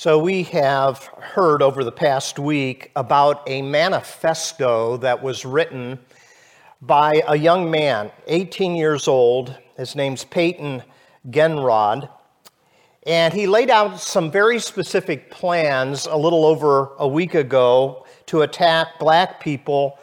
So, we have heard over the past week about a manifesto that was written by a young man, 18 years old. His name's Payton Gendron. And he laid out some very specific plans a little over a week ago to attack black people,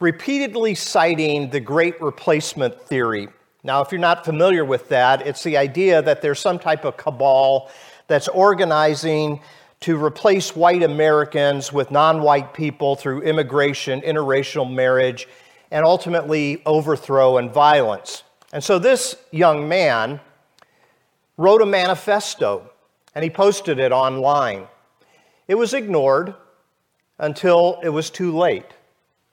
repeatedly citing the great replacement theory. Now, if you're not familiar with that, it's the idea that there's some type of cabal that's organizing to replace white Americans with non white people through immigration, interracial marriage, and ultimately overthrow and violence. And so this young man wrote a manifesto and he posted it online. It was ignored until it was too late,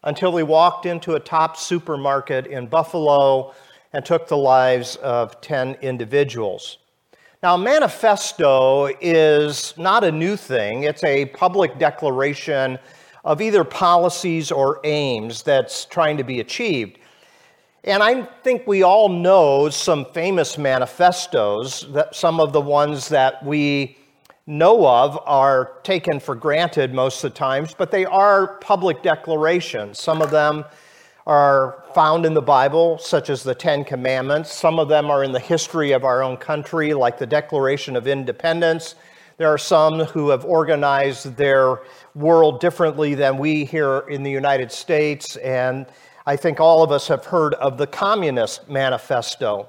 until he walked into a Tops supermarket in Buffalo and took the lives of 10 individuals. Now, manifesto is not a new thing, it's a public declaration of either policies or aims that's trying to be achieved. And I think we all know some famous manifestos, that some of the ones that we know of are taken for granted most of the times, but they are public declarations. Some of them are found in the Bible, such as the Ten Commandments. Some of them are in the history of our own country, like the Declaration of Independence. There are some who have organized their world differently than we here in the United States, and I think all of us have heard of the Communist Manifesto.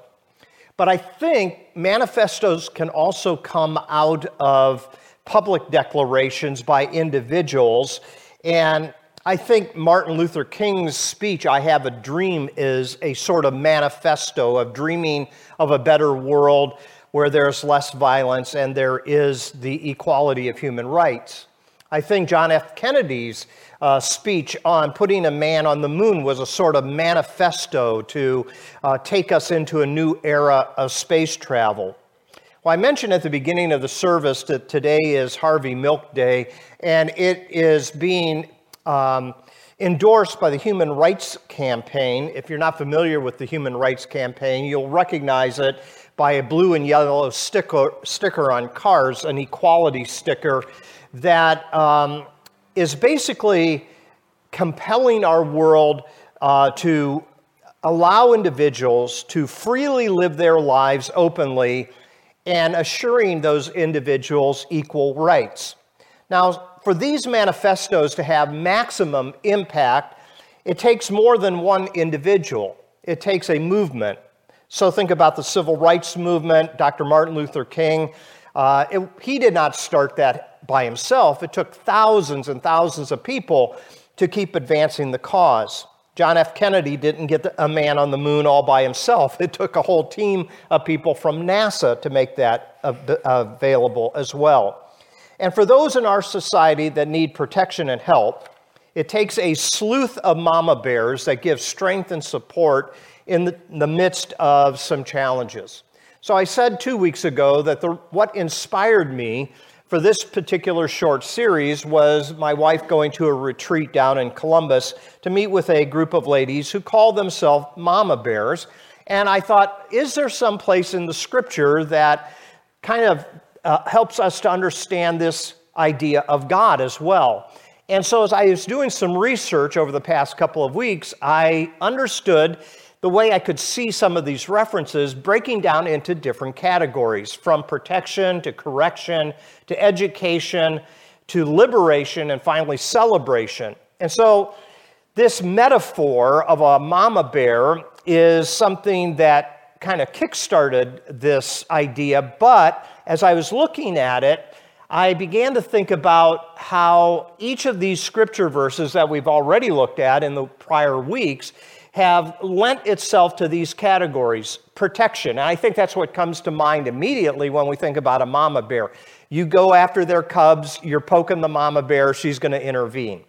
But I think manifestos can also come out of public declarations by individuals, and I think Martin Luther King's speech, I Have a Dream, is a sort of manifesto of dreaming of a better world where there's less violence and there is the equality of human rights. I think John F. Kennedy's uh, speech on putting a man on the moon was a sort of manifesto to uh, take us into a new era of space travel. Well, I mentioned at the beginning of the service that today is Harvey Milk Day, and it is being um, endorsed by the Human Rights Campaign. If you're not familiar with the Human Rights Campaign, you'll recognize it by a blue and yellow sticker, sticker on cars, an equality sticker that um, is basically compelling our world uh, to allow individuals to freely live their lives openly and assuring those individuals equal rights. Now, for these manifestos to have maximum impact, it takes more than one individual. It takes a movement. So think about the civil rights movement, Dr. Martin Luther King. Uh, it, he did not start that by himself. It took thousands and thousands of people to keep advancing the cause. John F. Kennedy didn't get a man on the moon all by himself. It took a whole team of people from NASA to make that available as well. And for those in our society that need protection and help, it takes a sleuth of mama bears that gives strength and support in the, the midst of some challenges. So I said two weeks ago that the, what inspired me for this particular short series was my wife going to a retreat down in Columbus to meet with a group of ladies who call themselves mama bears. And I thought, is there some place in the scripture that kind of uh, helps us to understand this idea of God as well. And so, as I was doing some research over the past couple of weeks, I understood the way I could see some of these references breaking down into different categories from protection to correction to education to liberation and finally celebration. And so, this metaphor of a mama bear is something that kind of kickstarted this idea, but as I was looking at it, I began to think about how each of these scripture verses that we've already looked at in the prior weeks have lent itself to these categories protection. And I think that's what comes to mind immediately when we think about a mama bear. You go after their cubs, you're poking the mama bear, she's going to intervene.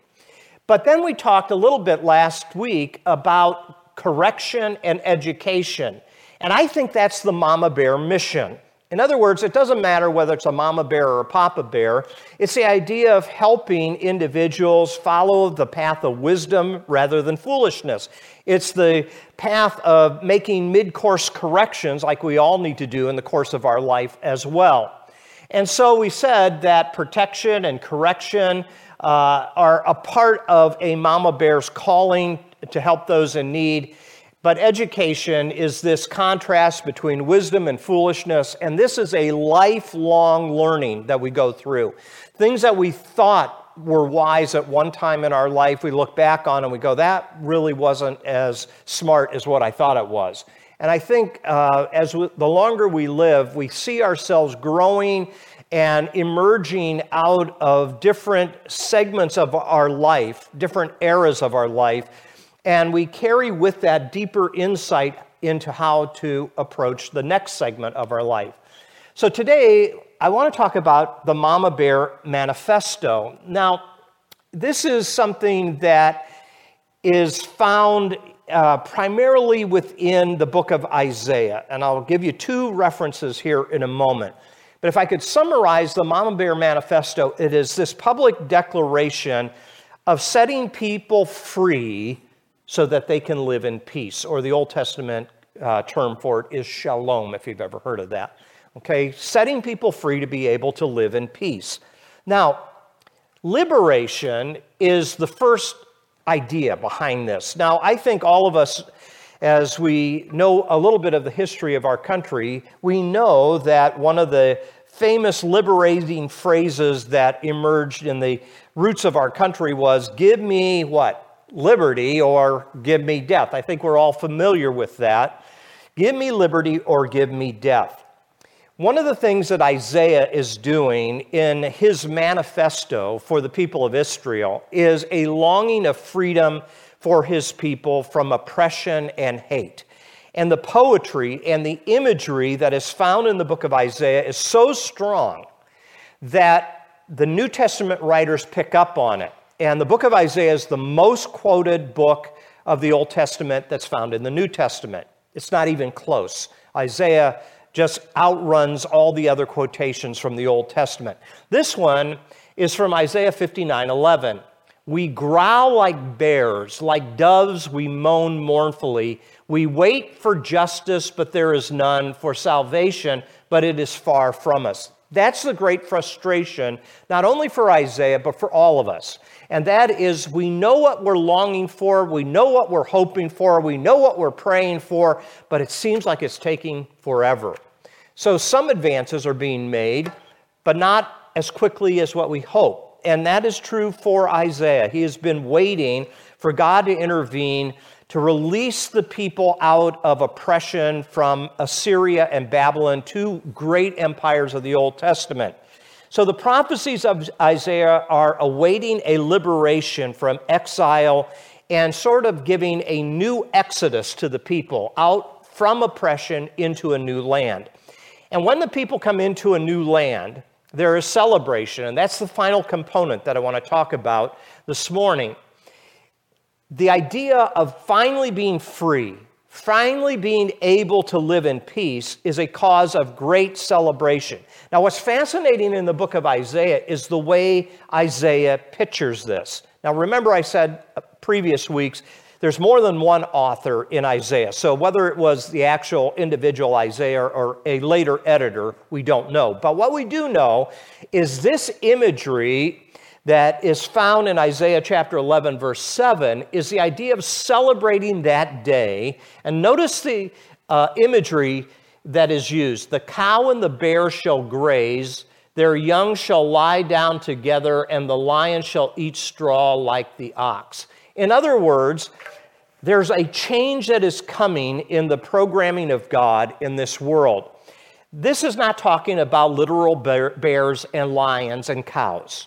But then we talked a little bit last week about correction and education. And I think that's the mama bear mission. In other words, it doesn't matter whether it's a mama bear or a papa bear. It's the idea of helping individuals follow the path of wisdom rather than foolishness. It's the path of making mid course corrections, like we all need to do in the course of our life as well. And so we said that protection and correction uh, are a part of a mama bear's calling to help those in need. But education is this contrast between wisdom and foolishness, and this is a lifelong learning that we go through. Things that we thought were wise at one time in our life, we look back on and we go, that really wasn't as smart as what I thought it was. And I think uh, as we, the longer we live, we see ourselves growing and emerging out of different segments of our life, different eras of our life, and we carry with that deeper insight into how to approach the next segment of our life. So today, I want to talk about the Mama Bear Manifesto. Now, this is something that is found uh, primarily within the book of Isaiah, and I'll give you two references here in a moment. But if I could summarize the Mama Bear Manifesto, it is this public declaration of setting people free so that they can live in peace, or the Old Testament uh, term for it is shalom, if you've ever heard of that. Okay, setting people free to be able to live in peace. Now, liberation is the first idea behind this. Now, I think all of us as we know a little bit of the history of our country, we know that one of the famous liberating phrases that emerged in the roots of our country was give me what? Liberty or give me death. I think we're all familiar with that. Give me liberty or give me death. One of the things that Isaiah is doing in his manifesto for the people of Israel is a longing of freedom for his people from oppression and hate. And the poetry and the imagery that is found in the book of Isaiah is so strong that the New Testament writers pick up on it. And the book of Isaiah is the most quoted book of the Old Testament that's found in the New Testament. It's not even close. Isaiah just outruns all the other quotations from the Old Testament. This one is from Isaiah 59 11. We growl like bears, like doves we moan mournfully. We wait for justice, but there is none, for salvation, but it is far from us. That's the great frustration, not only for Isaiah, but for all of us. And that is we know what we're longing for, we know what we're hoping for, we know what we're praying for, but it seems like it's taking forever. So some advances are being made, but not as quickly as what we hope and that is true for Isaiah. He has been waiting for God to intervene to release the people out of oppression from Assyria and Babylon, two great empires of the Old Testament. So the prophecies of Isaiah are awaiting a liberation from exile and sort of giving a new exodus to the people out from oppression into a new land. And when the people come into a new land, there is celebration, and that's the final component that I want to talk about this morning. The idea of finally being free, finally being able to live in peace, is a cause of great celebration. Now, what's fascinating in the book of Isaiah is the way Isaiah pictures this. Now, remember, I said uh, previous weeks there's more than one author in Isaiah. So whether it was the actual individual Isaiah or a later editor, we don't know. But what we do know is this imagery that is found in Isaiah chapter 11, verse 7, is the idea of celebrating that day. And notice the uh, imagery that is used the cow and the bear shall graze, their young shall lie down together, and the lion shall eat straw like the ox. In other words, there's a change that is coming in the programming of God in this world. This is not talking about literal bears and lions and cows.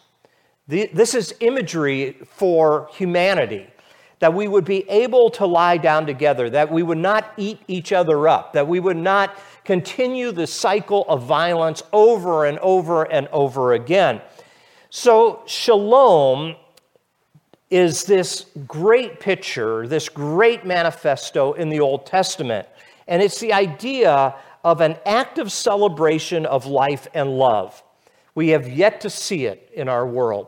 This is imagery for humanity that we would be able to lie down together, that we would not eat each other up, that we would not continue the cycle of violence over and over and over again. So, shalom is this great picture, this great manifesto in the Old Testament. And it's the idea of an active celebration of life and love. We have yet to see it in our world.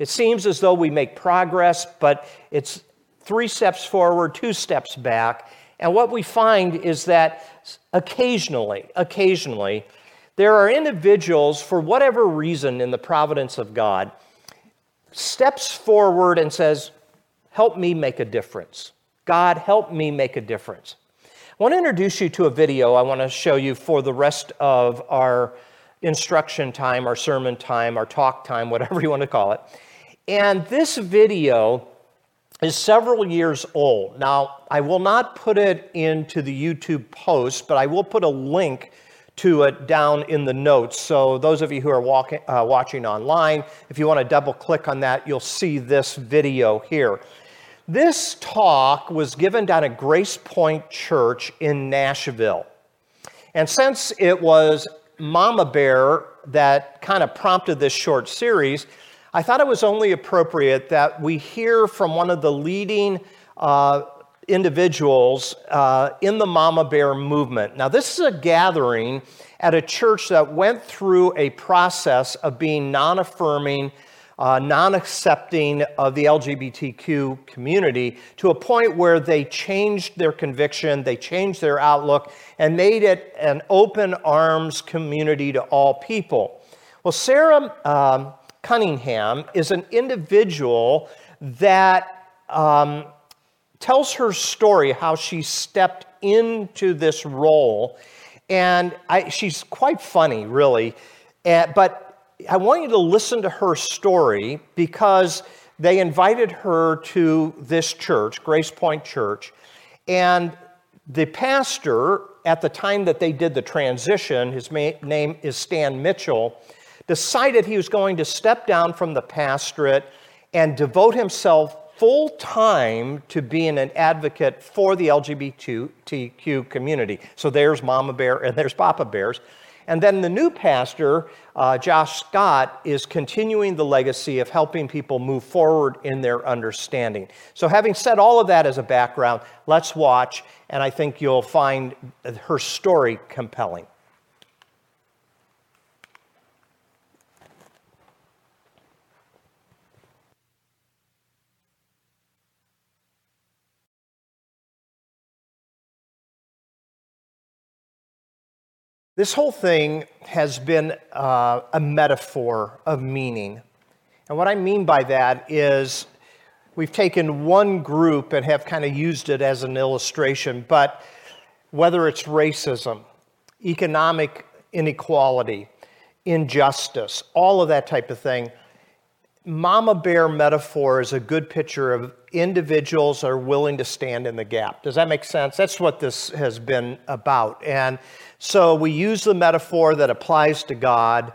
It seems as though we make progress, but it's three steps forward, two steps back. And what we find is that occasionally, occasionally, there are individuals, for whatever reason in the providence of God, steps forward and says, Help me make a difference. God, help me make a difference. I want to introduce you to a video I want to show you for the rest of our instruction time, our sermon time, our talk time, whatever you want to call it. And this video is several years old. Now, I will not put it into the YouTube post, but I will put a link to it down in the notes. So, those of you who are walking, uh, watching online, if you want to double click on that, you'll see this video here. This talk was given down at Grace Point Church in Nashville. And since it was Mama Bear that kind of prompted this short series, I thought it was only appropriate that we hear from one of the leading uh, individuals uh, in the Mama Bear movement. Now, this is a gathering at a church that went through a process of being non affirming, uh, non accepting of the LGBTQ community to a point where they changed their conviction, they changed their outlook, and made it an open arms community to all people. Well, Sarah. Um, Cunningham is an individual that um, tells her story, how she stepped into this role. And I, she's quite funny, really. Uh, but I want you to listen to her story because they invited her to this church, Grace Point Church. And the pastor, at the time that they did the transition, his name is Stan Mitchell decided he was going to step down from the pastorate and devote himself full time to being an advocate for the LGBTQ community. So there's Mama Bear and there's Papa Bears. And then the new pastor, uh, Josh Scott, is continuing the legacy of helping people move forward in their understanding. So, having said all of that as a background, let's watch, and I think you'll find her story compelling. This whole thing has been uh, a metaphor of meaning. And what I mean by that is we've taken one group and have kind of used it as an illustration, but whether it's racism, economic inequality, injustice, all of that type of thing, Mama Bear metaphor is a good picture of individuals are willing to stand in the gap. Does that make sense? That's what this has been about. And so we use the metaphor that applies to God,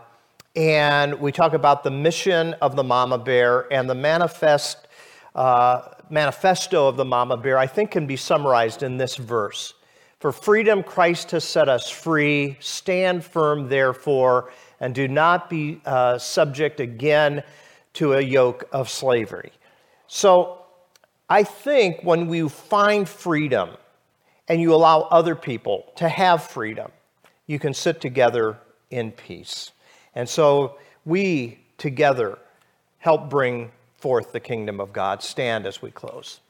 and we talk about the mission of the mama bear and the manifest, uh, manifesto of the mama bear, I think can be summarized in this verse. For freedom, Christ has set us free. Stand firm, therefore, and do not be uh, subject again to a yoke of slavery. So I think when we find freedom and you allow other people to have freedom, you can sit together in peace. And so we together help bring forth the kingdom of God. Stand as we close.